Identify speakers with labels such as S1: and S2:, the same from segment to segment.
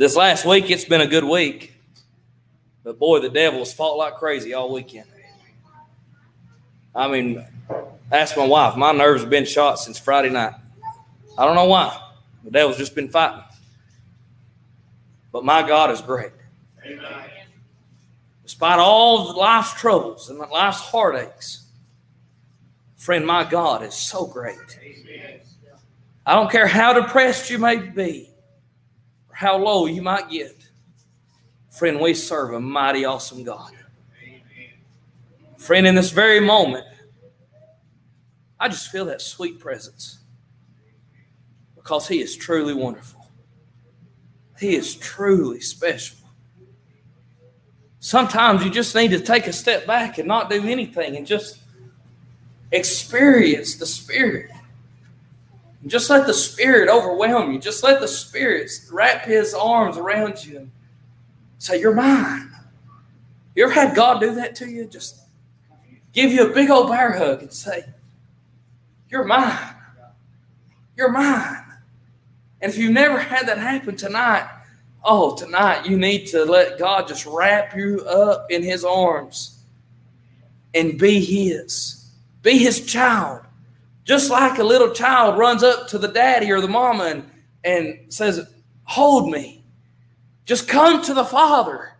S1: This last week, it's been a good week. But boy, the devil's fought like crazy all weekend. I mean, ask my wife. My nerves have been shot since Friday night. I don't know why. The devil's just been fighting. But my God is great. Amen. Despite all life's troubles and life's heartaches, friend, my God is so great. Amen. I don't care how depressed you may be how low you might get. Friend, we serve a mighty awesome God. Friend, in this very moment, I just feel that sweet presence because He is truly wonderful. He is truly special. Sometimes you just need to take a step back and not do anything and just experience the Spirit. Just let the Spirit overwhelm you. Just let the Spirit wrap His arms around you and say, You're mine. You ever had God do that to you? Just give you a big old bear hug and say, You're mine. You're mine. And if you've never had that happen tonight, oh, tonight you need to let God just wrap you up in His arms and be His. Be His child. Just like a little child runs up to the daddy or the mama and, and says, Hold me. Just come to the Father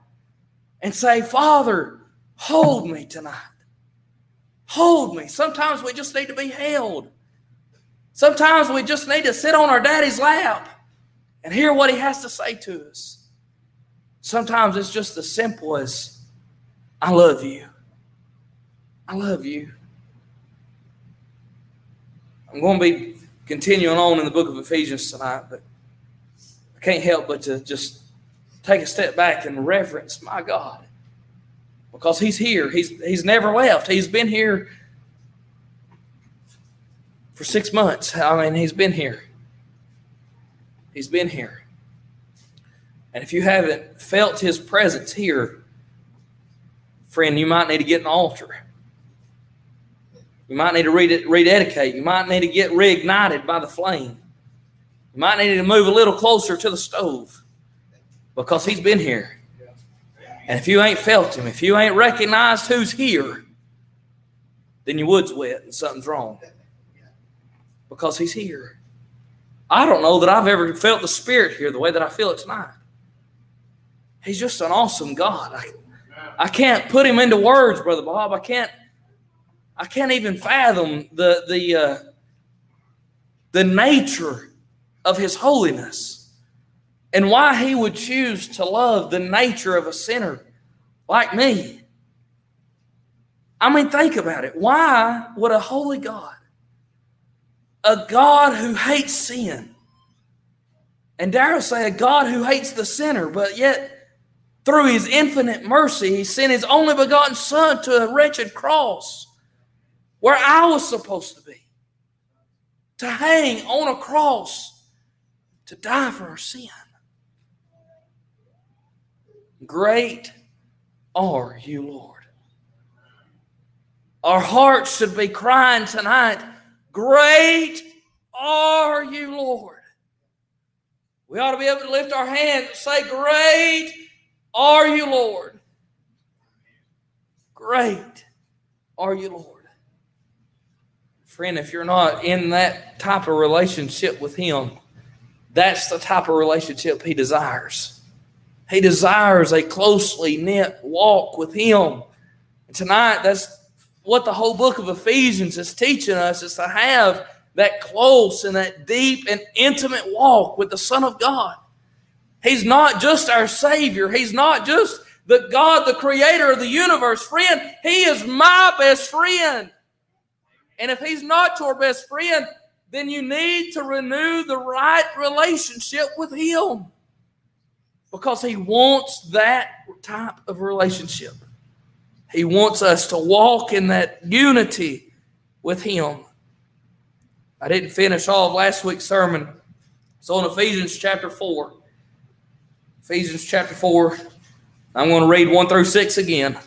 S1: and say, Father, hold me tonight. Hold me. Sometimes we just need to be held. Sometimes we just need to sit on our daddy's lap and hear what he has to say to us. Sometimes it's just as simple as, I love you. I love you. I'm going to be continuing on in the book of Ephesians tonight, but I can't help but to just take a step back and reverence my God because he's here. He's he's never left. He's been here for six months. I mean, he's been here. He's been here. And if you haven't felt his presence here, friend, you might need to get an altar. You might need to read rededicate. You might need to get reignited by the flame. You might need to move a little closer to the stove because he's been here. And if you ain't felt him, if you ain't recognized who's here, then your wood's wet and something's wrong. Because he's here. I don't know that I've ever felt the Spirit here the way that I feel it tonight. He's just an awesome God. I, I can't put him into words, Brother Bob. I can't I can't even fathom the the uh, the nature of his holiness and why he would choose to love the nature of a sinner like me. I mean, think about it. Why would a holy God, a God who hates sin, and dare I say, a God who hates the sinner, but yet through his infinite mercy, he sent his only begotten Son to a wretched cross where I was supposed to be, to hang on a cross, to die for our sin. Great are you, Lord. Our hearts should be crying tonight, Great are you, Lord. We ought to be able to lift our hands and say, Great are you, Lord. Great are you, Lord. Friend, if you're not in that type of relationship with Him, that's the type of relationship He desires. He desires a closely knit walk with Him. And tonight, that's what the whole book of Ephesians is teaching us is to have that close and that deep and intimate walk with the Son of God. He's not just our Savior. He's not just the God, the creator of the universe. Friend, He is my best friend. And if He's not your best friend, then you need to renew the right relationship with Him because He wants that type of relationship. He wants us to walk in that unity with Him. I didn't finish all of last week's sermon. So in Ephesians chapter 4. Ephesians chapter 4. I'm going to read 1 through 6 again.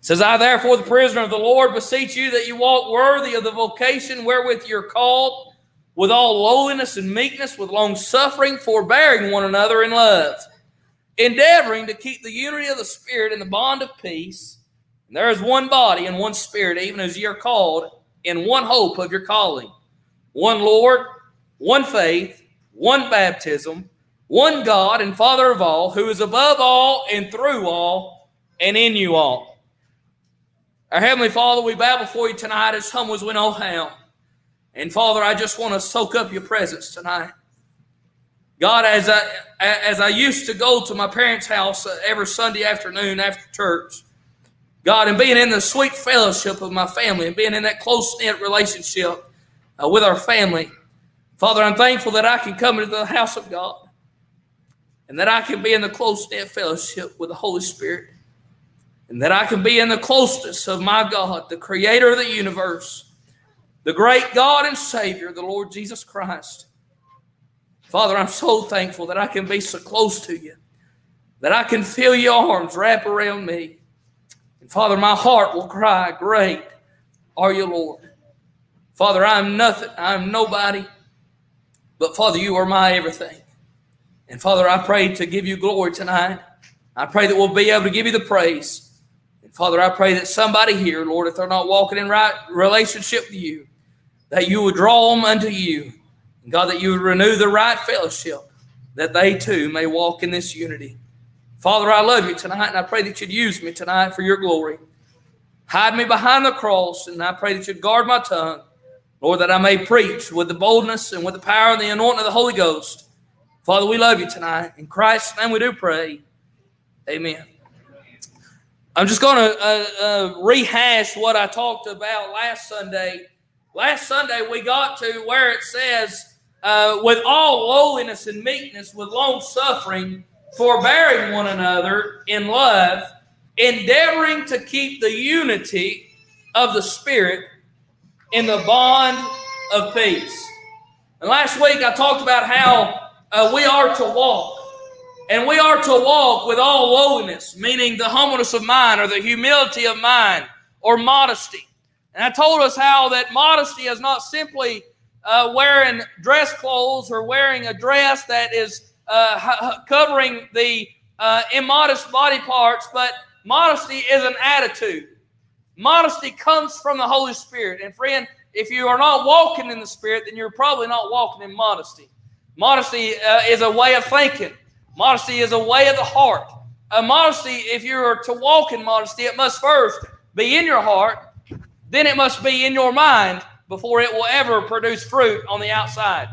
S1: Says, I therefore, the prisoner of the Lord, beseech you that you walk worthy of the vocation wherewith you're called with all lowliness and meekness, with long suffering, forbearing one another in love, endeavoring to keep the unity of the Spirit in the bond of peace. And there is one body and one Spirit, even as ye are called, in one hope of your calling, one Lord, one faith, one baptism, one God and Father of all, who is above all and through all and in you all. Our Heavenly Father, we bow before you tonight as humble as we know how. And Father, I just want to soak up your presence tonight. God, as I as I used to go to my parents' house every Sunday afternoon after church, God, and being in the sweet fellowship of my family and being in that close knit relationship uh, with our family, Father, I'm thankful that I can come into the house of God and that I can be in the close knit fellowship with the Holy Spirit and that I can be in the closeness of my God, the creator of the universe the great God and Savior, the Lord Jesus Christ. Father, I'm so thankful that I can be so close to you, that I can feel your arms wrap around me. And Father, my heart will cry, Great are you, Lord. Father, I'm nothing, I'm nobody, but Father, you are my everything. And Father, I pray to give you glory tonight. I pray that we'll be able to give you the praise. And Father, I pray that somebody here, Lord, if they're not walking in right relationship with you, that you would draw them unto you. And God, that you would renew the right fellowship, that they too may walk in this unity. Father, I love you tonight, and I pray that you'd use me tonight for your glory. Hide me behind the cross, and I pray that you'd guard my tongue, Lord, that I may preach with the boldness and with the power and the anointing of the Holy Ghost. Father, we love you tonight. In Christ's name we do pray. Amen. I'm just going to uh, uh, rehash what I talked about last Sunday Last Sunday, we got to where it says, uh, with all lowliness and meekness, with long suffering, forbearing one another in love, endeavoring to keep the unity of the Spirit in the bond of peace. And last week, I talked about how uh, we are to walk. And we are to walk with all lowliness, meaning the humbleness of mind or the humility of mind or modesty. And I told us how that modesty is not simply uh, wearing dress clothes or wearing a dress that is uh, covering the uh, immodest body parts, but modesty is an attitude. Modesty comes from the Holy Spirit. And friend, if you are not walking in the Spirit, then you're probably not walking in modesty. Modesty uh, is a way of thinking. Modesty is a way of the heart. A modesty, if you are to walk in modesty, it must first be in your heart then it must be in your mind before it will ever produce fruit on the outside.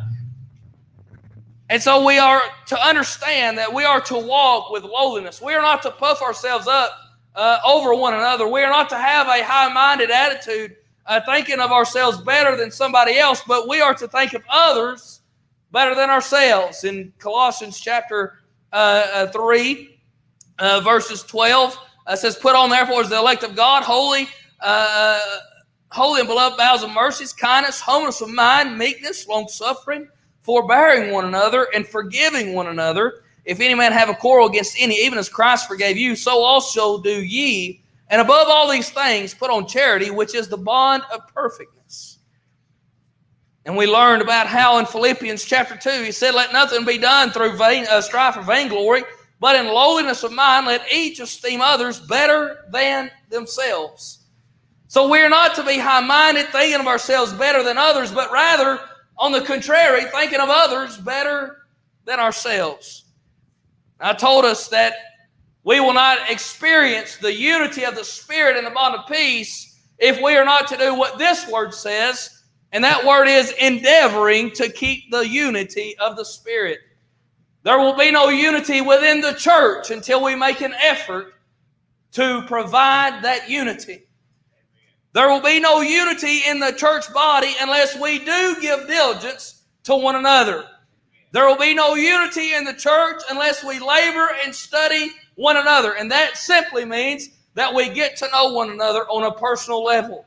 S1: And so we are to understand that we are to walk with lowliness. We are not to puff ourselves up uh, over one another. We are not to have a high minded attitude, uh, thinking of ourselves better than somebody else, but we are to think of others better than ourselves. In Colossians chapter uh, uh 3, uh, verses 12, it says, Put on therefore as the elect of God, holy uh, holy and beloved bowels of mercies, kindness, humbleness of mind, meekness, long suffering, forbearing one another, and forgiving one another. If any man have a quarrel against any, even as Christ forgave you, so also do ye. And above all these things, put on charity, which is the bond of perfectness. And we learned about how in Philippians chapter 2, he said, Let nothing be done through vain, uh, strife or vainglory, but in lowliness of mind, let each esteem others better than themselves. So we're not to be high minded, thinking of ourselves better than others, but rather, on the contrary, thinking of others better than ourselves. I told us that we will not experience the unity of the Spirit and the bond of peace if we are not to do what this word says, and that word is endeavoring to keep the unity of the Spirit. There will be no unity within the church until we make an effort to provide that unity. There will be no unity in the church body unless we do give diligence to one another. There will be no unity in the church unless we labor and study one another. And that simply means that we get to know one another on a personal level.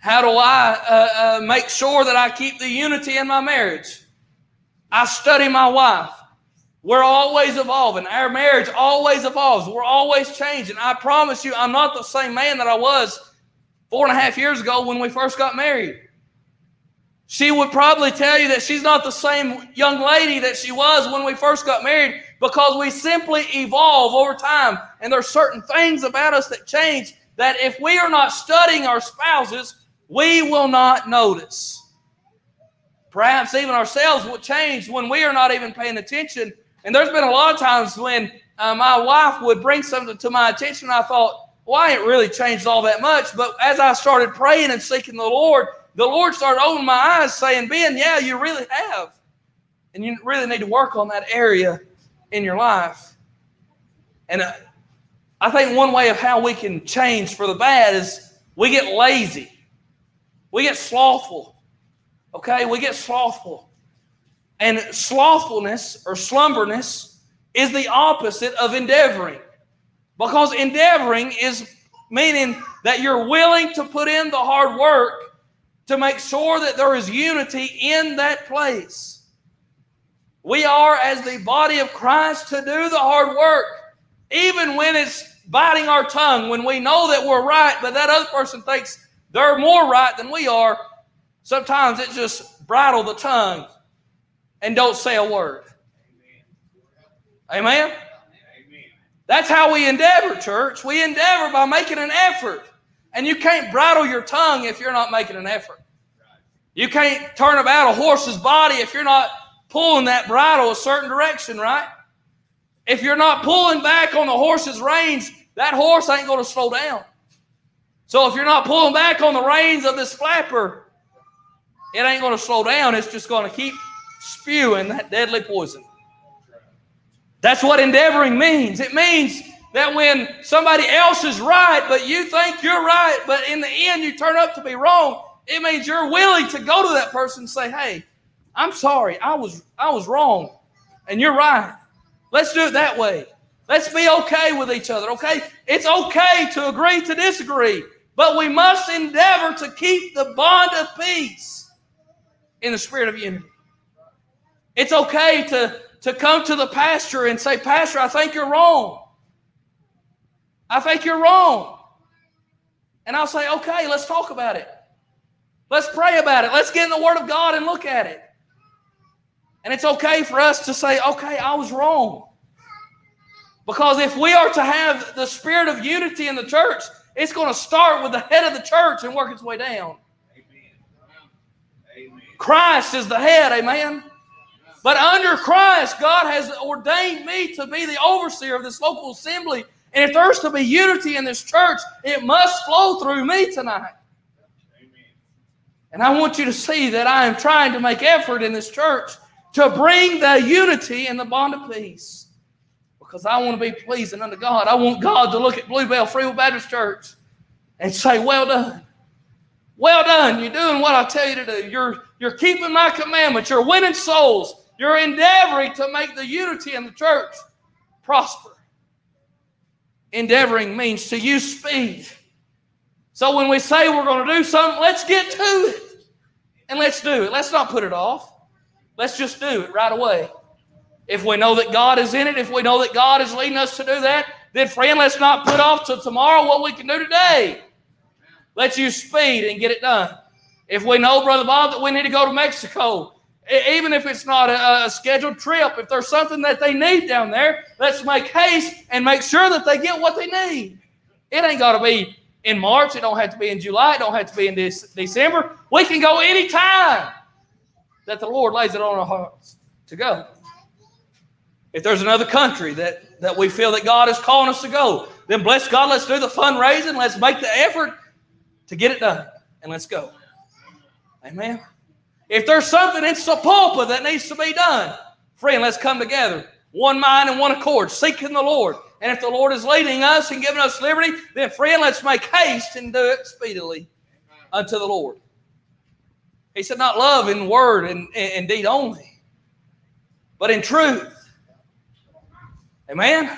S1: How do I uh, uh, make sure that I keep the unity in my marriage? I study my wife. We're always evolving. Our marriage always evolves. We're always changing. I promise you, I'm not the same man that I was four and a half years ago when we first got married. She would probably tell you that she's not the same young lady that she was when we first got married because we simply evolve over time. And there's certain things about us that change that if we are not studying our spouses, we will not notice. Perhaps even ourselves will change when we are not even paying attention. And there's been a lot of times when uh, my wife would bring something to my attention, I thought, well, I ain't really changed all that much. But as I started praying and seeking the Lord, the Lord started opening my eyes, saying, Ben, yeah, you really have. And you really need to work on that area in your life. And uh, I think one way of how we can change for the bad is we get lazy, we get slothful. Okay, we get slothful. And slothfulness or slumberness is the opposite of endeavoring. Because endeavoring is meaning that you're willing to put in the hard work to make sure that there is unity in that place. We are, as the body of Christ, to do the hard work, even when it's biting our tongue, when we know that we're right, but that other person thinks they're more right than we are. Sometimes it just bridle the tongue and don't say a word. Amen. Amen? That's how we endeavor, church. We endeavor by making an effort. And you can't bridle your tongue if you're not making an effort. You can't turn about a horse's body if you're not pulling that bridle a certain direction, right? If you're not pulling back on the horse's reins, that horse ain't going to slow down. So if you're not pulling back on the reins of this flapper, it ain't going to slow down. It's just going to keep spewing that deadly poison. That's what endeavoring means. It means that when somebody else is right, but you think you're right, but in the end you turn up to be wrong, it means you're willing to go to that person and say, "Hey, I'm sorry. I was I was wrong, and you're right. Let's do it that way. Let's be okay with each other. Okay, it's okay to agree to disagree, but we must endeavor to keep the bond of peace in the spirit of unity. It's okay to to come to the pastor and say, Pastor, I think you're wrong. I think you're wrong. And I'll say, okay, let's talk about it. Let's pray about it. Let's get in the Word of God and look at it. And it's okay for us to say, okay, I was wrong. Because if we are to have the spirit of unity in the church, it's going to start with the head of the church and work its way down. Amen. Christ is the head, amen. But under Christ, God has ordained me to be the overseer of this local assembly. And if there's to be unity in this church, it must flow through me tonight. And I want you to see that I am trying to make effort in this church to bring the unity and the bond of peace. Because I want to be pleasing unto God. I want God to look at Bluebell Free Will Baptist Church and say, Well done. Well done. You're doing what I tell you to do. You're, you're keeping my commandments. You're winning souls. You're endeavoring to make the unity in the church prosper. Endeavoring means to use speed. So when we say we're going to do something, let's get to it. And let's do it. Let's not put it off. Let's just do it right away. If we know that God is in it, if we know that God is leading us to do that, then friend, let's not put off till tomorrow what we can do today. Let's use speed and get it done. If we know, Brother Bob, that we need to go to Mexico, even if it's not a, a, scheduled trip, if there's something that they need down there, let's make haste and make sure that they get what they need. It ain't got to be in March. It don't have to be in July. It don't have to be in this December. We can go anytime that the Lord lays it on our hearts to go. If there's another country that, that we feel that God is calling us to go, then bless God, let's do the fundraising. Let's make the effort to get it done. And let's go. Amen. If there's something in Sapulpa that needs to be done, friend, let's come together. One mind and one accord, seeking the Lord. And if the Lord is leading us and giving us liberty, then friend, let's make haste and do it speedily unto the Lord. He said, not love in word and, and deed only, but in truth. Amen.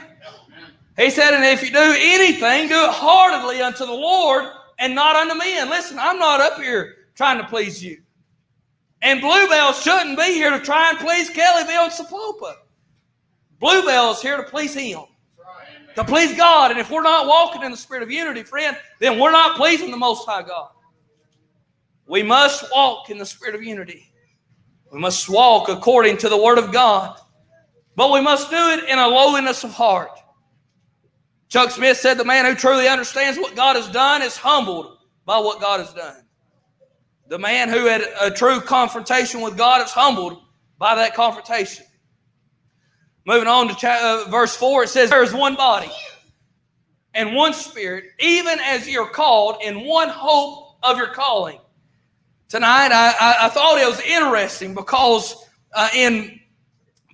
S1: He said, and if you do anything, do it heartily unto the Lord and not unto men. Listen, I'm not up here trying to please you. And Bluebell shouldn't be here to try and please Kellyville and Sapulpa. Bluebell is here to please him, to please God. And if we're not walking in the spirit of unity, friend, then we're not pleasing the Most High God. We must walk in the spirit of unity. We must walk according to the Word of God. But we must do it in a lowliness of heart. Chuck Smith said the man who truly understands what God has done is humbled by what God has done. The man who had a true confrontation with God is humbled by that confrontation. Moving on to uh, verse 4, it says, There is one body and one spirit, even as you're called in one hope of your calling. Tonight, I, I, I thought it was interesting because uh, in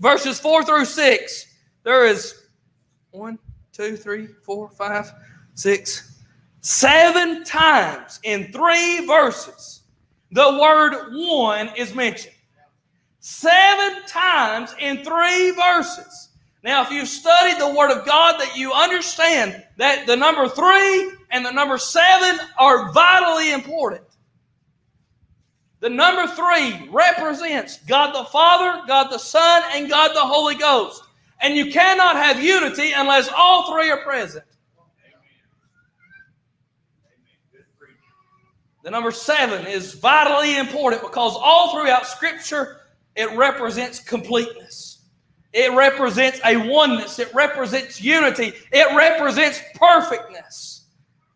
S1: verses 4 through 6, there is one, two, three, four, five, six, seven times in three verses the word one is mentioned. Seven times in three verses. Now, if you've studied the Word of God, that you understand that the number three and the number seven are vitally important. The number three represents God the Father, God the Son, and God the Holy Ghost. And you cannot have unity unless all three are present. The number seven is vitally important because all throughout Scripture it represents completeness. It represents a oneness. It represents unity. It represents perfectness.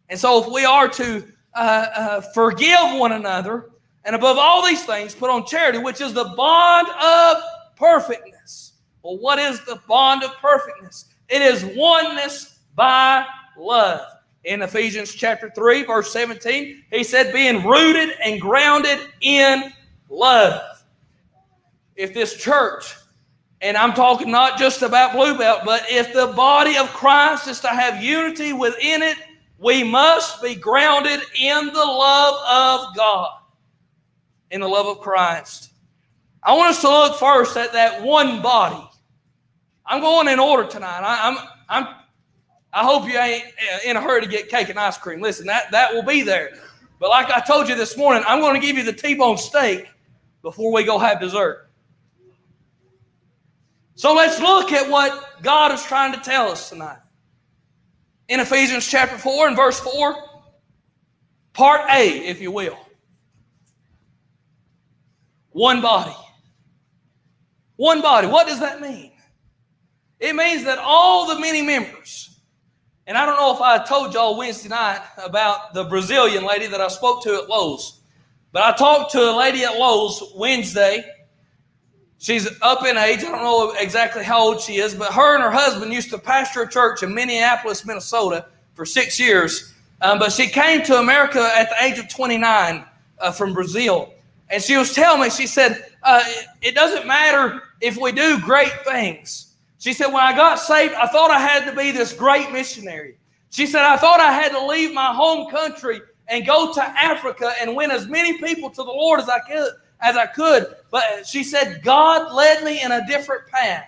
S1: And so, if we are to uh, uh, forgive one another, and above all these things, put on charity, which is the bond of perfectness. Well, what is the bond of perfectness? It is oneness by love. In Ephesians chapter 3, verse 17, he said, being rooted and grounded in love. If this church, and I'm talking not just about Bluebell, but if the body of Christ is to have unity within it, we must be grounded in the love of God in the love of Christ. I want us to look first at that one body. I'm going in order tonight. I, am I'm, I'm, I hope you ain't in a hurry to get cake and ice cream. Listen, that, that will be there. But like I told you this morning, I'm going to give you the T-bone steak before we go have dessert. So let's look at what God is trying to tell us tonight. In Ephesians chapter 4 and verse 4, part A, if you will. One body. One body. What does that mean? It means that all the many members, and I don't know if I told y'all Wednesday night about the Brazilian lady that I spoke to at Lowe's, but I talked to a lady at Lowe's Wednesday. She's up in age. I don't know exactly how old she is, but her and her husband used to pastor a church in Minneapolis, Minnesota for six years. Um, but she came to America at the age of 29 uh, from Brazil. And she was telling me, she said, uh, it doesn't matter if we do great things. She said, when I got saved, I thought I had to be this great missionary. She said, I thought I had to leave my home country and go to Africa and win as many people to the Lord as I could. As I could. But she said, God led me in a different path.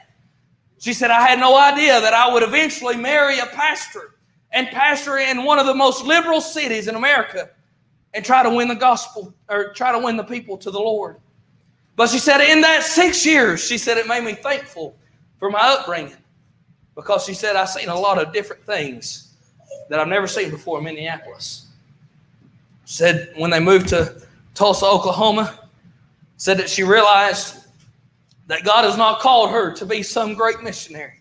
S1: She said, I had no idea that I would eventually marry a pastor and pastor in one of the most liberal cities in America and try to win the gospel or try to win the people to the Lord. But she said, in that six years, she said it made me thankful for my upbringing because she said I've seen a lot of different things that I've never seen before in Minneapolis. Said when they moved to Tulsa, Oklahoma, said that she realized that God has not called her to be some great missionary.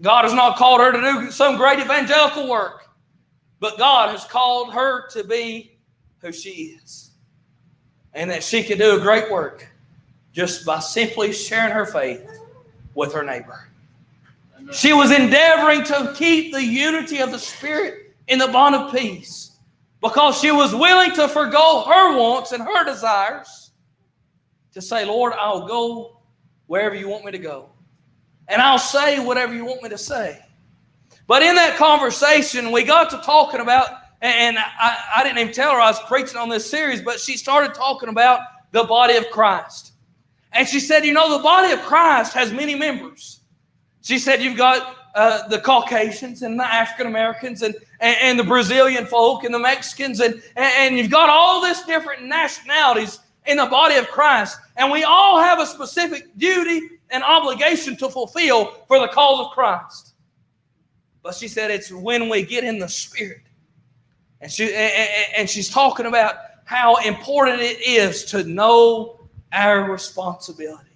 S1: God has not called her to do some great evangelical work. But God has called her to be who she is. And that she can do a great work just by simply sharing her faith with her neighbor. She was endeavoring to keep the unity of the Spirit in the bond of peace because she was willing to forego her wants and her desires to say, Lord, I'll go wherever you want me to go. And I'll say whatever you want me to say. But in that conversation, we got to talking about, and I, I didn't even tell her I was preaching on this series, but she started talking about the body of Christ. And she said, You know, the body of Christ has many members. She said, You've got uh, the Caucasians and the African Americans and, and, and, the Brazilian folk and the Mexicans, and, and you've got all this different nationalities in the body of Christ. And we all have a specific duty and obligation to fulfill for the cause of Christ. But she said it's when we get in the spirit. And she and she's talking about how important it is to know our responsibility.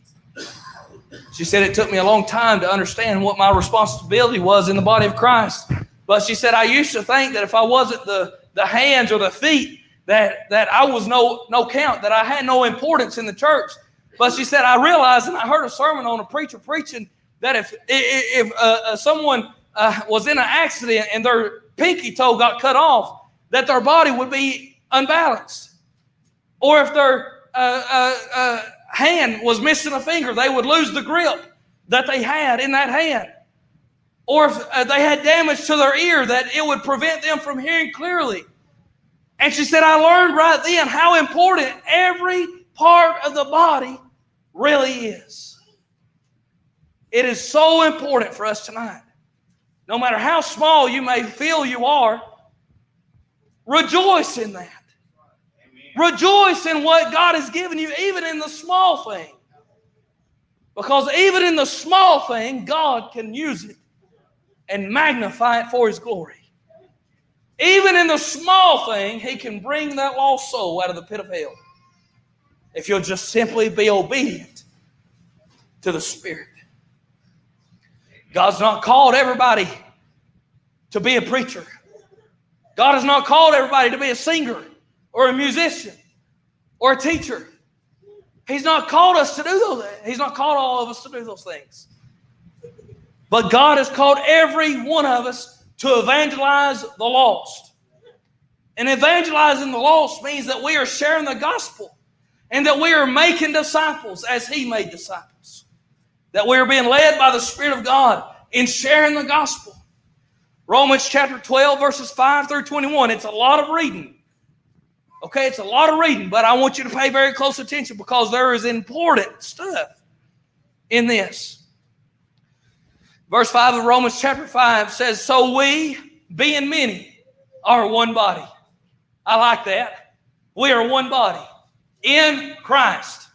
S1: She said it took me a long time to understand what my responsibility was in the body of Christ. But she said I used to think that if I wasn't the, the hands or the feet, that, that I was no, no count, that I had no importance in the church. But she said, I realized, and I heard a sermon on a preacher preaching that if, if uh, uh, someone uh, was in an accident and their pinky toe got cut off, that their body would be unbalanced. Or if their uh, uh, uh, hand was missing a finger, they would lose the grip that they had in that hand. Or if they had damage to their ear, that it would prevent them from hearing clearly. And she said, I learned right then how important every part of the body really is. It is so important for us tonight. No matter how small you may feel you are, rejoice in that. Amen. Rejoice in what God has given you, even in the small thing. Because even in the small thing, God can use it and magnify it for His glory. Even in the small thing, He can bring that lost soul out of the pit of hell. If you'll just simply be obedient to the Spirit. God's not called everybody to be a preacher. God has not called everybody to be a singer or a musician or a teacher. He's not called us to do those. He's not called all of us to do those things. But God has called every one of us to evangelize the lost. And evangelizing the lost means that we are sharing the gospel and that we are making disciples as He made disciples. That we are being led by the Spirit of God in sharing the gospel. Romans chapter 12, verses 5 through 21. It's a lot of reading. Okay, it's a lot of reading, but I want you to pay very close attention because there is important stuff in this. Verse 5 of Romans chapter 5 says, So we, being many, are one body. I like that. We are one body in Christ.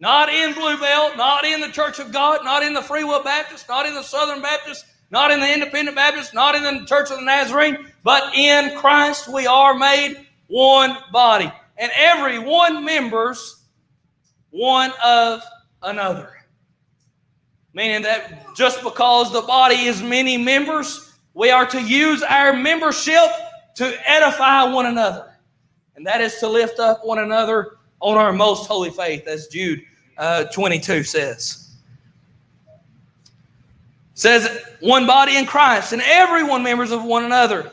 S1: Not in Bluebell, not in the Church of God, not in the Free Will Baptist, not in the Southern Baptist, not in the Independent Baptist, not in the Church of the Nazarene, but in Christ we are made one body. And every one members one of another. Meaning that just because the body is many members, we are to use our membership to edify one another. And that is to lift up one another on our most holy faith, as Jude uh, 22 says says one body in Christ, and everyone members of one another.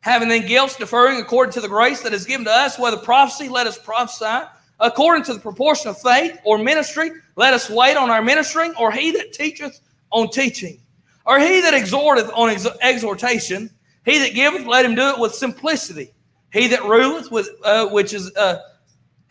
S1: Having then gifts differing according to the grace that is given to us, whether prophecy, let us prophesy. According to the proportion of faith or ministry, let us wait on our ministering, or he that teacheth on teaching, or he that exhorteth on ex- exhortation, he that giveth, let him do it with simplicity. He that ruleth with uh, which is uh,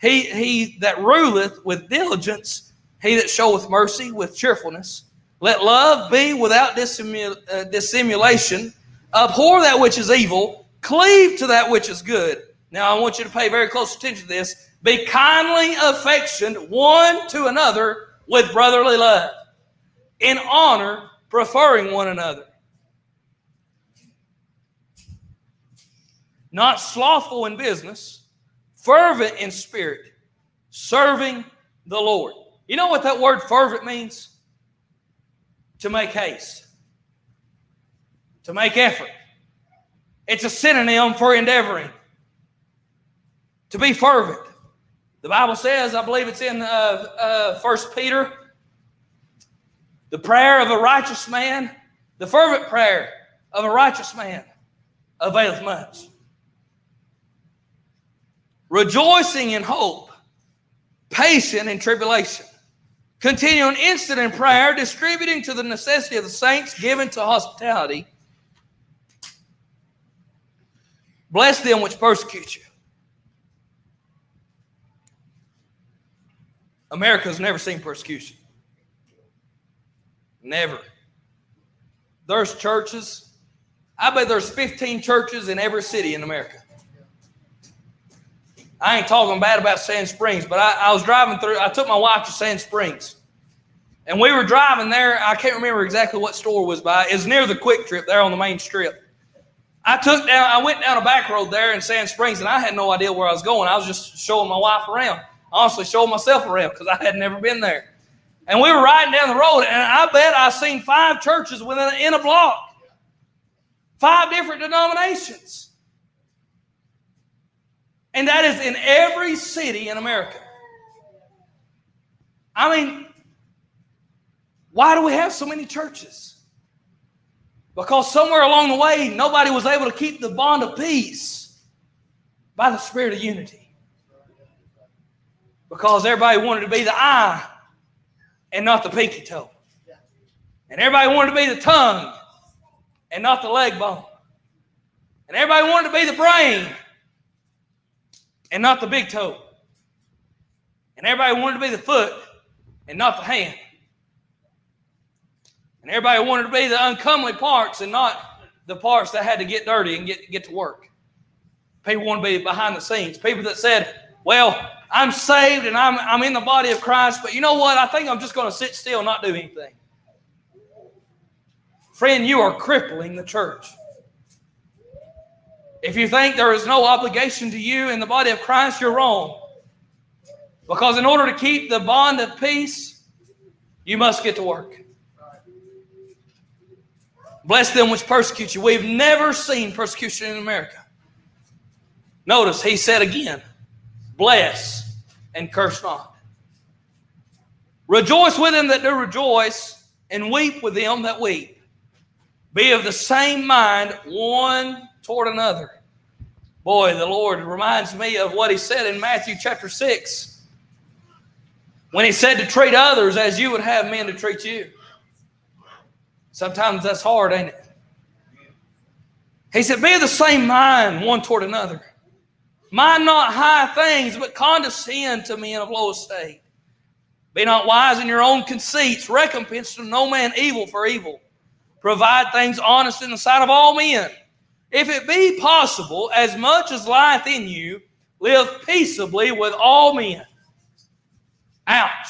S1: he he that ruleth with diligence, he that showeth mercy with cheerfulness. Let love be without dissimul- uh, dissimulation. Abhor that which is evil. Cleave to that which is good. Now, I want you to pay very close attention to this. Be kindly affectioned one to another with brotherly love, in honor, preferring one another. Not slothful in business, fervent in spirit, serving the Lord. You know what that word fervent means? to make haste, to make effort. It's a synonym for endeavoring, to be fervent. The Bible says, I believe it's in uh, uh, 1 Peter, the prayer of a righteous man, the fervent prayer of a righteous man availeth much. Rejoicing in hope, patient in tribulation Continuing instant in prayer, distributing to the necessity of the saints, given to hospitality. Bless them which persecute you. America's never seen persecution. Never. There's churches. I bet there's 15 churches in every city in America. I ain't talking bad about Sand Springs, but I, I was driving through. I took my wife to Sand Springs, and we were driving there. I can't remember exactly what store was by. It's near the QuikTrip there on the main strip. I took down, I went down a back road there in Sand Springs, and I had no idea where I was going. I was just showing my wife around. Honestly, showing myself around because I had never been there. And we were riding down the road, and I bet I seen five churches within in a block, five different denominations, and that is in every city in America. I mean, why do we have so many churches? Because somewhere along the way, nobody was able to keep the bond of peace by the spirit of unity. Because everybody wanted to be the eye and not the pinky toe. And everybody wanted to be the tongue and not the leg bone. And everybody wanted to be the brain and not the big toe. And everybody wanted to be the foot and not the hand. And everybody wanted to be the uncomely parts and not the parts that had to get dirty and get, get to work. People want to be behind the scenes. People that said, well, I'm saved and I'm, I'm in the body of Christ, but you know what? I think I'm just going to sit still and not do anything. Friend, you are crippling the church. If you think there is no obligation to you in the body of Christ, you're wrong. Because in order to keep the bond of peace, you must get to work. Bless them which persecute you. We've never seen persecution in America. Notice he said again, bless and curse not. Rejoice with them that do rejoice, and weep with them that weep. Be of the same mind one toward another. Boy, the Lord reminds me of what he said in Matthew chapter 6 when he said to treat others as you would have men to treat you. Sometimes that's hard, ain't it? He said, Be of the same mind one toward another. Mind not high things, but condescend to men of low estate. Be not wise in your own conceits. Recompense to no man evil for evil. Provide things honest in the sight of all men. If it be possible, as much as lieth in you, live peaceably with all men. Ouch.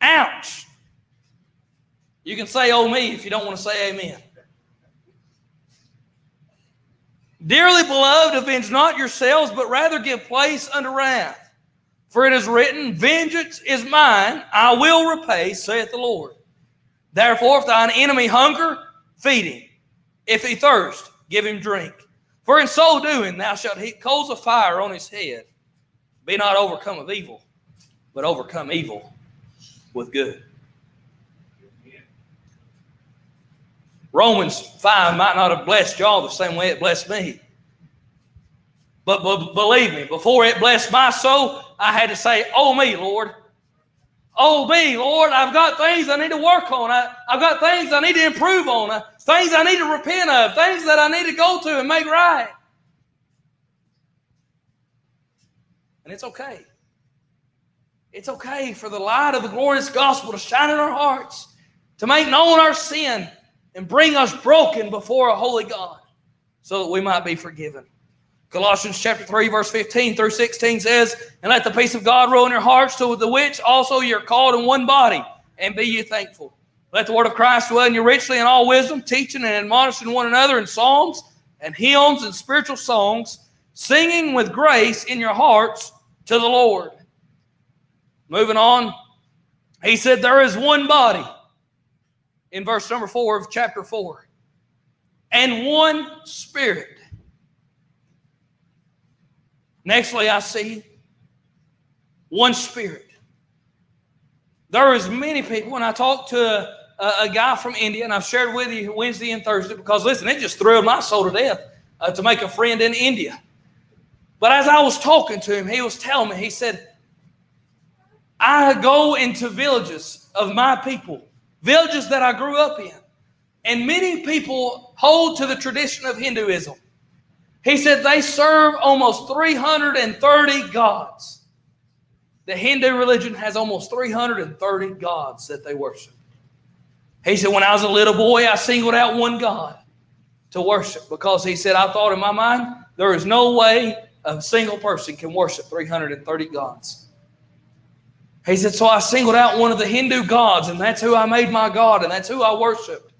S1: Ouch. You can say, oh, me, if you don't want to say amen. Dearly beloved, avenge not yourselves, but rather give place unto wrath. For it is written, Vengeance is mine, I will repay, saith the Lord. Therefore, if thine enemy hunger, feed him. If he thirst, give him drink. For in so doing, thou shalt heap coals of fire on his head. Be not overcome of evil, but overcome evil with good. Romans 5 might not have blessed y'all the same way it blessed me. But, but believe me, before it blessed my soul, I had to say, Oh, me, Lord. Oh, me, Lord, I've got things I need to work on. I, have got things I need to improve on. Uh, things I need to repent of. Things that I need to go to and make right. And it's okay. It's okay for the light of the glorious gospel to shine in our hearts, to make known our sin, and bring us broken before a holy God so that we might be forgiven. Colossians chapter 3, verse 15 through 16 says, And let the peace of God rule in your hearts, to the which also you're called in one body, and be ye thankful. Let the word of Christ dwell in you richly in all wisdom, teaching and admonishing one another in psalms and hymns and spiritual songs, singing with grace in your hearts to the Lord. Moving on, he said, There is one body in verse number four of chapter four. And one spirit. Nextly, I see one spirit. There is many people. When I talked to a, a, guy from India, and I've shared with you Wednesday and Thursday, because listen, it just thrilled my soul to death uh, to make a friend in India. But as I was talking to him, he was telling me, he said, I go into villages of my people villages that I grew up in. And many people hold to the tradition of Hinduism. He said they serve almost 330 gods. The Hindu religion has almost 330 gods that they worship. He said, When I was a little boy, I singled out one God to worship because he said, I thought in my mind, there is no way a single person can worship 330 gods. He said, So I singled out one of the Hindu gods, and that's who I made my God, and that's who I worshiped.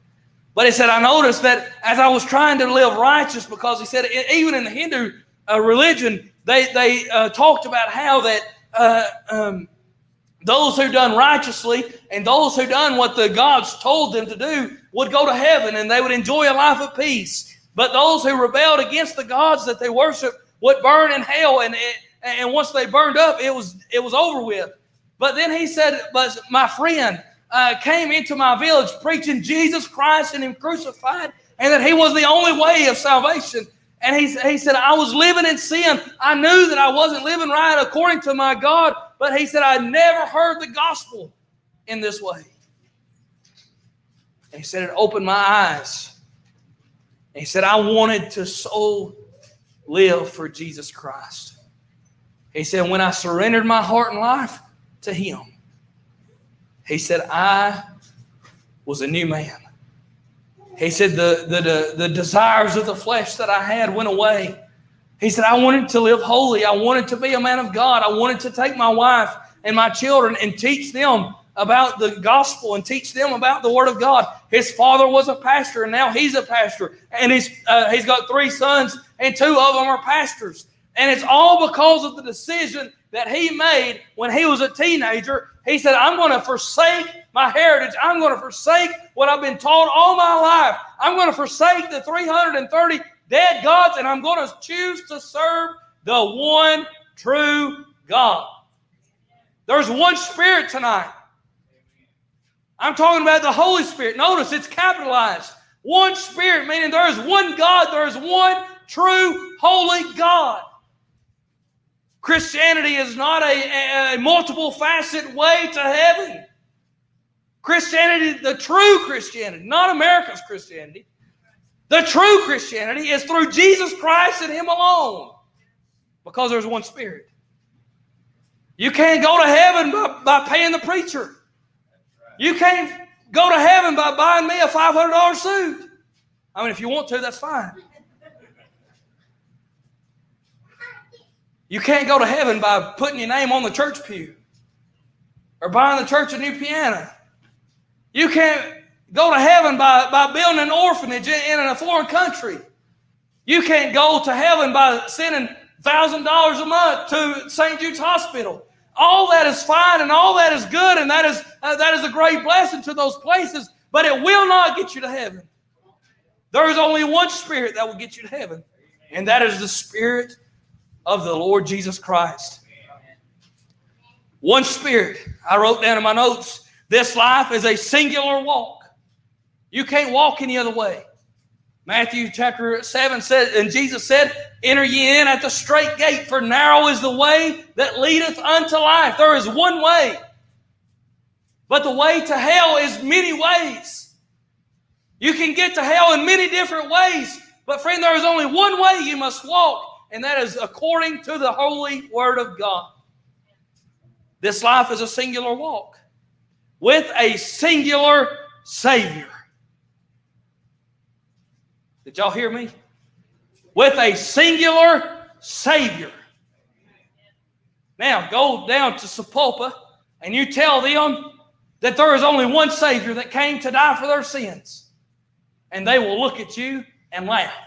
S1: But he said, I noticed that as I was trying to live righteous, because he said, even in the Hindu uh, religion, they, they uh, talked about how that uh, um, those who done righteously and those who done what the gods told them to do would go to heaven and they would enjoy a life of peace. But those who rebelled against the gods that they worship would burn in hell, and and once they burned up, it was it was over with. But then he said, "But my friend uh, came into my village preaching Jesus Christ and Him crucified, and that He was the only way of salvation." And he, he said, I was living in sin. I knew that I wasn't living right according to my God, but he said, I never heard the gospel in this way. And he said, it opened my eyes and he said, I wanted to so live for Jesus Christ. He said, when I surrendered my heart and life to Him, he said, I was a new man. He said, the, the, the, desires of the flesh that I had went away. He said, I wanted to live holy. I wanted to be a man of God. I wanted to take my wife and my children and teach them about the gospel and teach them about the word of God. His father was a pastor, and now he's a pastor, and he's uh, he's got three sons, and two of them are pastors. And it's all because of the decision that he made when he was a teenager. He said, "I'm going to forsake my heritage. I'm going to forsake what I've been taught all my life. I'm going to forsake the 330 dead gods, and I'm going to choose to serve the one true God." There's one Spirit tonight. I'm talking about the Holy Spirit. Notice it's capitalized. One Spirit, meaning there is one God, there is one true, holy God. Christianity is not a, a, multiple facet way to heaven. Christianity, the true Christianity, not America's Christianity, the true Christianity is through Jesus Christ and Him alone because there's one Spirit. You can't go to heaven by, by paying the preacher. You can't go to heaven by buying me a $500 suit. I mean, if you want to, that's fine. You can't go to heaven by putting your name on the church pew or buying the church a new piano. You can't go to heaven by, by building an orphanage in, in a foreign country. You can't go to heaven by sending $1,000 a month to St. Jude's Hospital. All that is fine and all that is good, and that is, uh, that is a great blessing to those places, but it will not get you to heaven. There is only one spirit that will get you to heaven, and that is the spirit of the Lord Jesus Christ. One spirit. I wrote down in my notes this life is a singular walk. You can't walk any other way. Matthew chapter 7 says, and Jesus said, Enter ye in at the straight gate, for narrow is the way that leadeth unto life. There is one way. But the way to hell is many ways. You can get to hell in many different ways. But friend, there is only one way you must walk, and that is according to the holy word of God. This life is a singular walk with a singular Savior. Did y'all hear me? With a singular Savior. Now, go down to Sapulpa and you tell them that there is only one Savior that came to die for their sins. And they will look at you and laugh.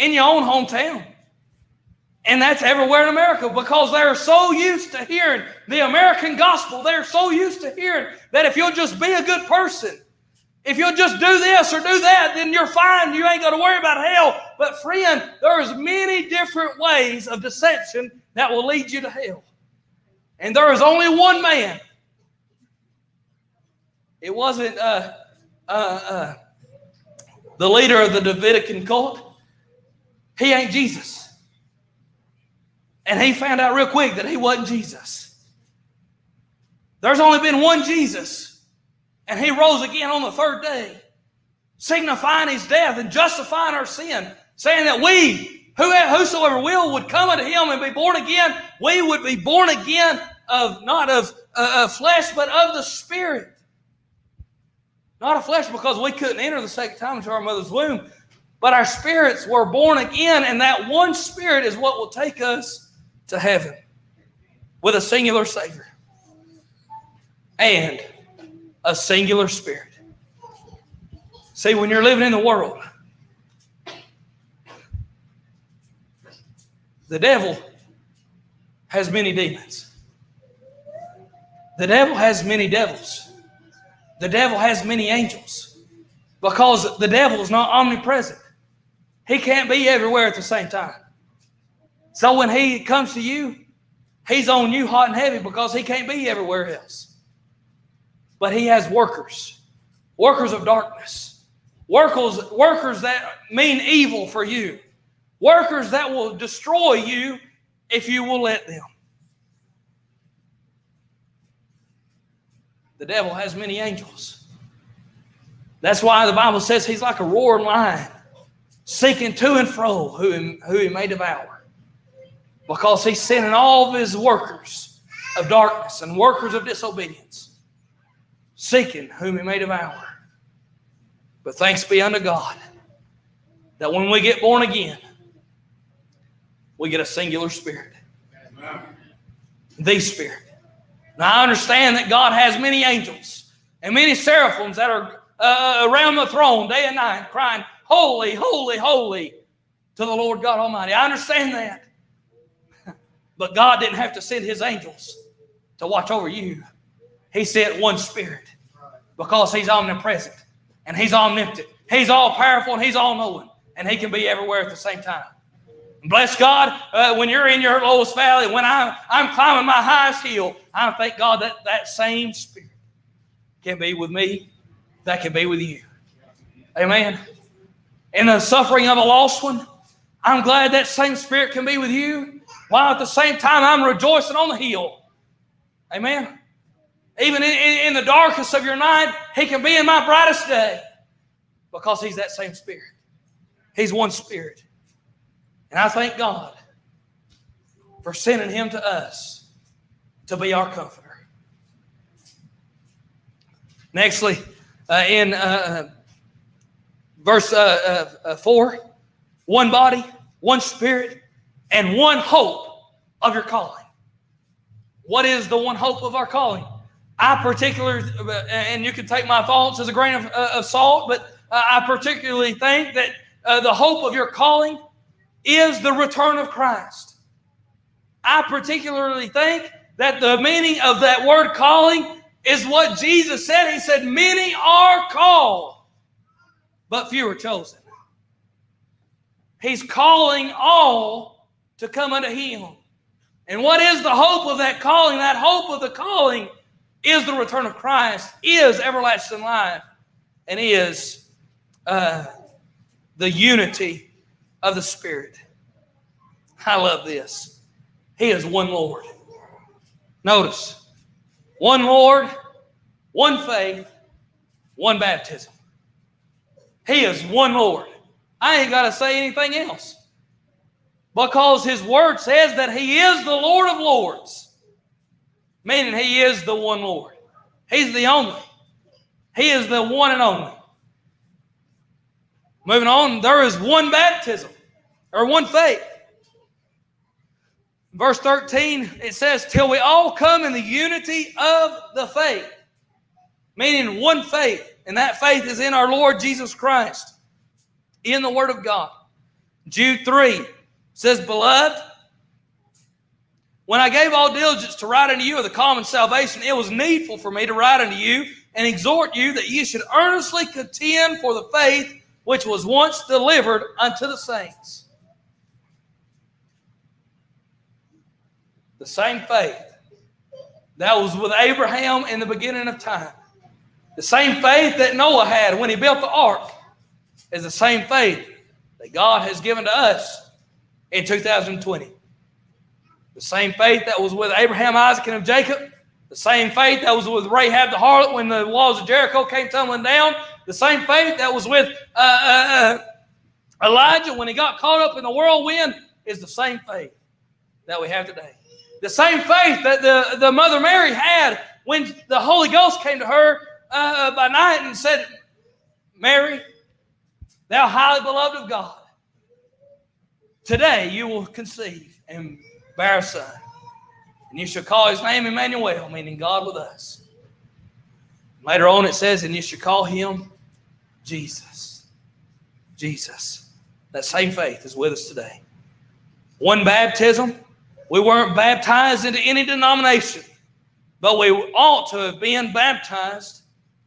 S1: In your own hometown. And that's everywhere in America because they're so used to hearing the American gospel. They're so used to hearing that if you'll just be a good person, if you'll just do this or do that, then you're fine. You ain't got to worry about hell. But friend, there's many different ways of deception that will lead you to hell. And there is only one man. It wasn't uh, uh, uh, the leader of the Davidic cult. He ain't Jesus. And he found out real quick that he wasn't Jesus. There's only been one Jesus. And he rose again on the third day, signifying his death and justifying our sin, saying that we, whosoever will, would come unto him and be born again. We would be born again of not of, uh, of flesh, but of the spirit. Not of flesh because we couldn't enter the second time into our mother's womb, but our spirits were born again, and that one spirit is what will take us to heaven with a singular Savior. And a singular spirit. See, when you're living in the world, the devil has many demons. The devil has many devils. The devil has many angels because the devil is not omnipresent. He can't be everywhere at the same time. So when he comes to you, he's on you hot and heavy because he can't be everywhere else. But he has workers, workers of darkness, workers, workers that mean evil for you, workers that will destroy you if you will let them. The devil has many angels. That's why the Bible says he's like a roaring lion, seeking to and fro who he, who he may devour. Because he's sending all of his workers of darkness and workers of disobedience, seeking whom he may devour. But thanks be unto God that when we get born again, we get a singular spirit. The Spirit. Now, I understand that God has many angels and many seraphims that are uh, around the throne day and night crying, Holy, holy, holy to the Lord God Almighty. I understand that. But God didn't have to send his angels to watch over you. He sent one spirit because he's omnipresent and he's omnipotent. He's all powerful and he's all knowing and he can be everywhere at the same time. Bless God, uh, when you're in your lowest valley, when I'm, I'm climbing my highest hill, I thank God that that same spirit can be with me, that can be with you. Amen. In the suffering of a lost one, I'm glad that same spirit can be with you, while at the same time I'm rejoicing on the hill. Amen. Even in, in, in the darkest of your night, He can be in my brightest day because He's that same spirit. He's one spirit. And I thank God for sending him to us to be our comforter. Nextly, uh, in uh, verse uh, uh, uh 4, one body, one spirit, and one hope of your calling. What is the one hope of our calling? I particularly, and you can take my thoughts as a grain of, uh, of salt, but I particularly think that the hope of your calling is the return of Christ. I particularly think that the meaning of that word calling is what Jesus said. He said, Many are called, but few are chosen. He's calling all to come unto Him. And what is the hope of that calling? That hope of the calling is the return of Christ, is everlasting life, and is uh, the unity of the Spirit. I love this. He is one Lord. Notice one Lord, one faith, one baptism. He is one Lord. I ain't got to say anything else because His Word says that He is the Lord of Lords, meaning He is the one Lord. He's the only. He is the one and only. Moving on, there is one baptism or one faith. Verse 13, it says, Till we all come in the unity of the faith, meaning one faith, and that faith is in our Lord Jesus Christ, in the Word of God. Jude 3 says, Beloved, when I gave all diligence to write unto you of the common salvation, it was needful for me to write unto you and exhort you that ye should earnestly contend for the faith which was once delivered unto the saints. The same faith that was with Abraham in the beginning of time. The same faith that Noah had when he built the ark is the same faith that God has given to us in 2020. The same faith that was with Abraham, Isaac, and Jacob. The same faith that was with Rahab the harlot when the walls of Jericho came tumbling down the same faith that was with uh, uh, uh, Elijah when he got caught up in the whirlwind is the same faith that we have today. The same faith that the, the Mother Mary had when the Holy Ghost came to her uh, by night and said, Mary, thou highly beloved of God, today you will conceive and bear a son. And you shall call his name Emmanuel, meaning God with us. Later on, it says, and you shall call him Jesus. Jesus. That same faith is with us today. One baptism. We weren't baptized into any denomination, but we ought to have been baptized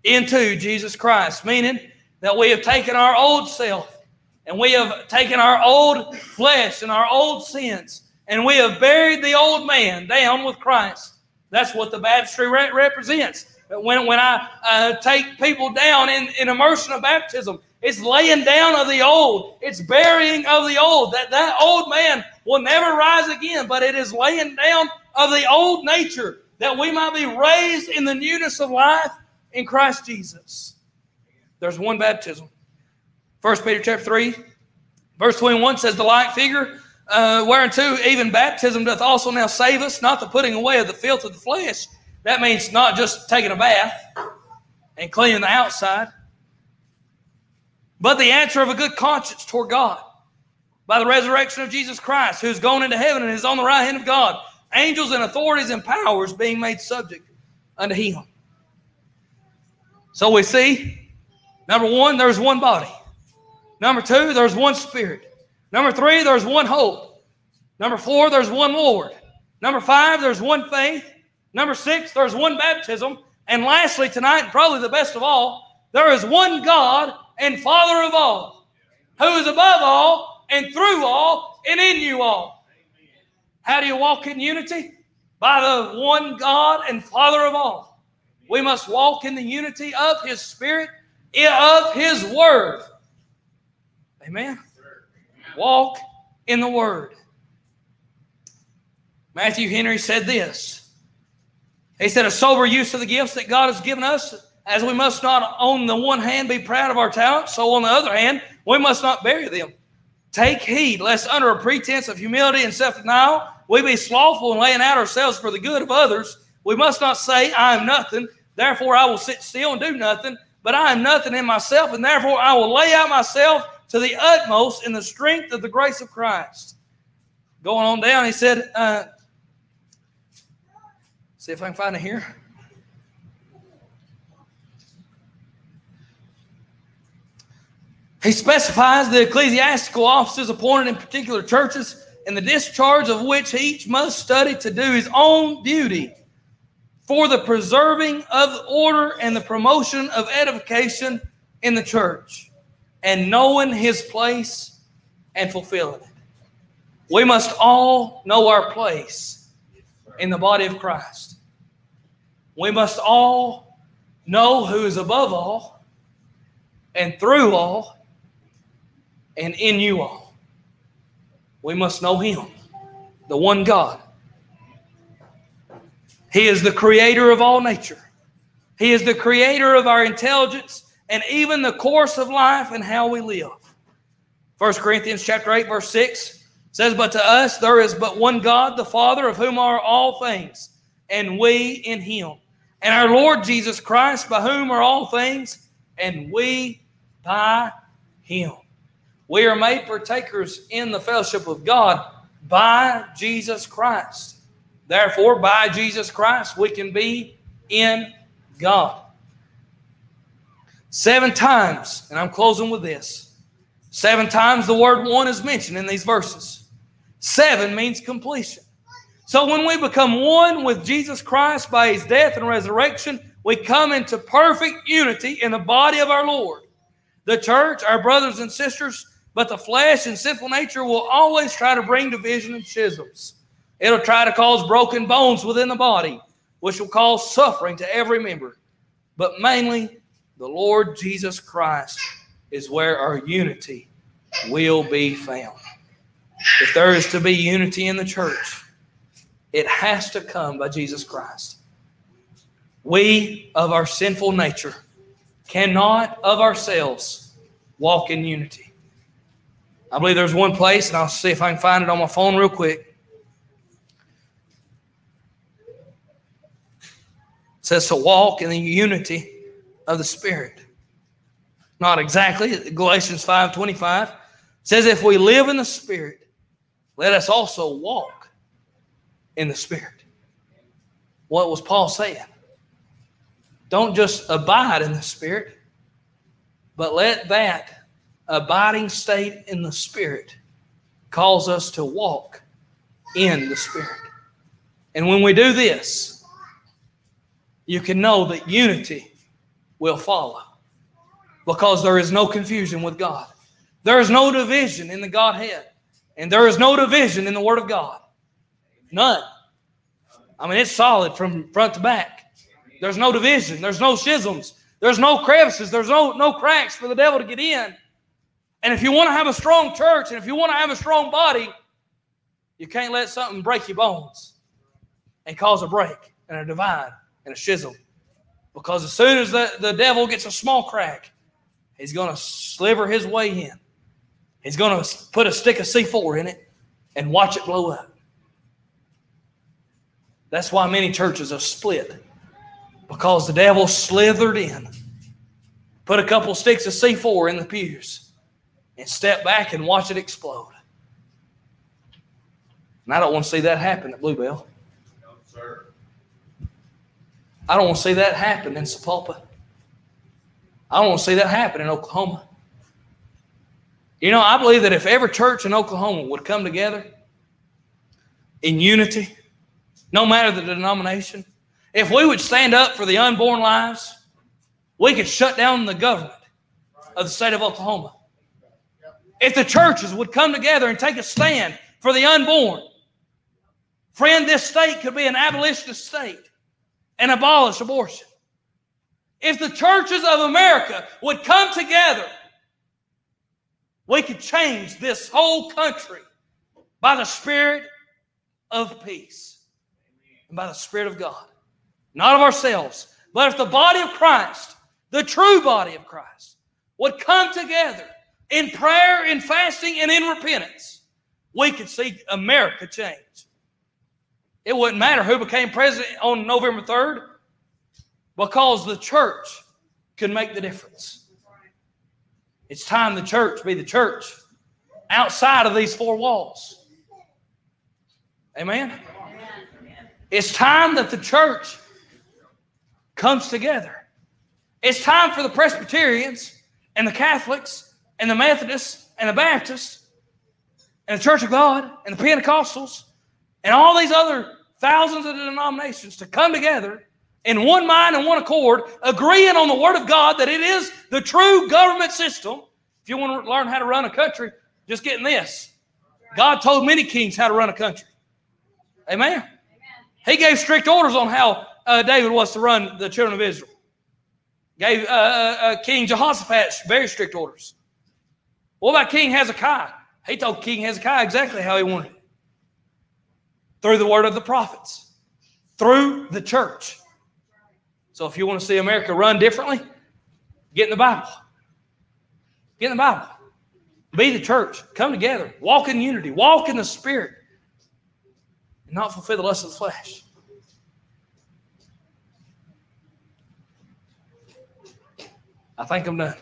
S1: into Jesus Christ, meaning that we have taken our old self and we have taken our old flesh and our old sins and we have buried the old man down with Christ. That's what the baptistry represents. When, when I uh, take people down in, in immersion of baptism, it's laying down of the old. It's burying of the old. That, that old man will never rise again, but it is laying down of the old nature that we might be raised in the newness of life in Christ Jesus. There's one baptism. First Peter chapter 3, verse 21 says, The like figure, uh, whereunto even baptism doth also now save us, not the putting away of the filth of the flesh. That means not just taking a bath and cleaning the outside, but the answer of a good conscience toward God by the resurrection of Jesus Christ, who's gone into heaven and is on the right hand of God, angels and authorities and powers being made subject unto him. So we see, number one, there's one body. Number two, there's one spirit. Number three, there's one hope. Number four, there's one Lord. Number five, there's one faith. Number six, there's one baptism. And lastly, tonight, probably the best of all, there is one God and Father of all, who is above all and through all and in you all. How do you walk in unity? By the one God and Father of all. We must walk in the unity of His Spirit, of His Word. Amen. Walk in the Word. Matthew Henry said this. He said, A sober use of the gifts that God has given us as we must not on the one hand be proud of our talents, so on the other hand, we must not bury them. Take heed, lest under a pretense of humility and self denial, we be slothful in laying out ourselves for the good of others. We must not say, I am nothing, therefore I will sit still and do nothing, but I am nothing in myself, and therefore I will lay out myself to the utmost in the strength of the grace of Christ. Going on down, he said, uh, see if I can find it here. He specifies the ecclesiastical offices appointed in particular churches in the discharge of which each must study to do his own duty for the preserving of order and the promotion of edification in the church and knowing his place and fulfilling it. We must all know our place in the body of Christ. We must all know who is above all and through all and in you all. We must know Him, the one God. He is the creator of all nature. He is the creator of our intelligence and even the course of life and how we live. 1 Corinthians chapter 8 verse 6 says but to us there is but one God the Father of whom are all things and we in him and our Lord Jesus Christ by whom are all things and we by him. We are made partakers in the fellowship of God by Jesus Christ. Therefore, by Jesus Christ, we can be in God. Seven times, and I'm closing with this seven times the word one is mentioned in these verses. Seven means completion. So when we become one with Jesus Christ by his death and resurrection, we come into perfect unity in the body of our Lord. The church, our brothers and sisters, but the flesh and sinful nature will always try to bring division and schisms. It'll try to cause broken bones within the body, which will cause suffering to every member. But mainly, the Lord Jesus Christ is where our unity will be found. If there is to be unity in the church, it has to come by Jesus Christ. We, of our sinful nature, cannot of ourselves walk in unity. I believe there's one place, and I'll see if I can find it on my phone real quick. Says to walk in the unity of the Spirit. Not exactly. Galatians 5:25 says, if we live in the Spirit, let us also walk in the Spirit. What was Paul saying? don't just abide in the Spirit, but let that abiding state in the Spirit cause us to walk in the Spirit. And when we do this, you can know that unity will follow because there is no confusion with God. There is no division in the Godhead, and there is no division in the Word of God. None. I mean, it's solid from front to back. There's no division, there's no schisms, there's no crevices, there's no, no cracks for the devil to get in. And if you want to have a strong church and if you want to have a strong body, you can't let something break your bones and cause a break and a divide and a schism. Because as soon as the, the devil gets a small crack, he's going to sliver his way in. He's going to put a stick of C4 in it and watch it blow up. That's why many churches are split because the devil slithered in, put a couple sticks of C4 in the pews, and stepped back and watch it explode. And I don't want to see that happen at Bluebell. No, sir. I don't want to see that happen in Sapulpa. I don't want to see that happen in Oklahoma. You know, I believe that if every church in Oklahoma would come together in unity, no matter the denomination, if we would stand up for the unborn lives, we could shut down the government of the state of Oklahoma. If the churches would come together and take a stand for the unborn, friend, this state could be an abolitionist state and abolish abortion. If the churches of America would come together we could change this whole country by the Spirit of peace and by the Spirit of God. Not of ourselves, but if the body of Christ, the true body of Christ, would come together in prayer, in fasting, and in repentance, we could see America change. It wouldn't matter who became president on November 3rd because the church can make the difference. It's time the church be the church outside of these four walls. Amen? It's time that the church comes together. It's time for the Presbyterians and the Catholics and the Methodists and the Baptists and the Church of God and the Pentecostals and all these other thousands of denominations to come together in one mind and one accord, agreeing on the Word of God that it is the true government system. If you want to learn how to run a country, just getting this. God told many kings how to run a country. Amen. Amen. He gave strict orders on how uh, David was to run the children of Israel. Gave uh, uh, uh King Jehoshaphat very strict orders. What about King Hezekiah? He told King Hezekiah exactly how he wanted it. Through the word of the prophets, through the church. So if you want to see America run differently, get in the Bible. Get in the Bible. Be the church. Come together. Walk in unity. Walk in the Spirit. And not fulfill the lust of the flesh. I think I'm done.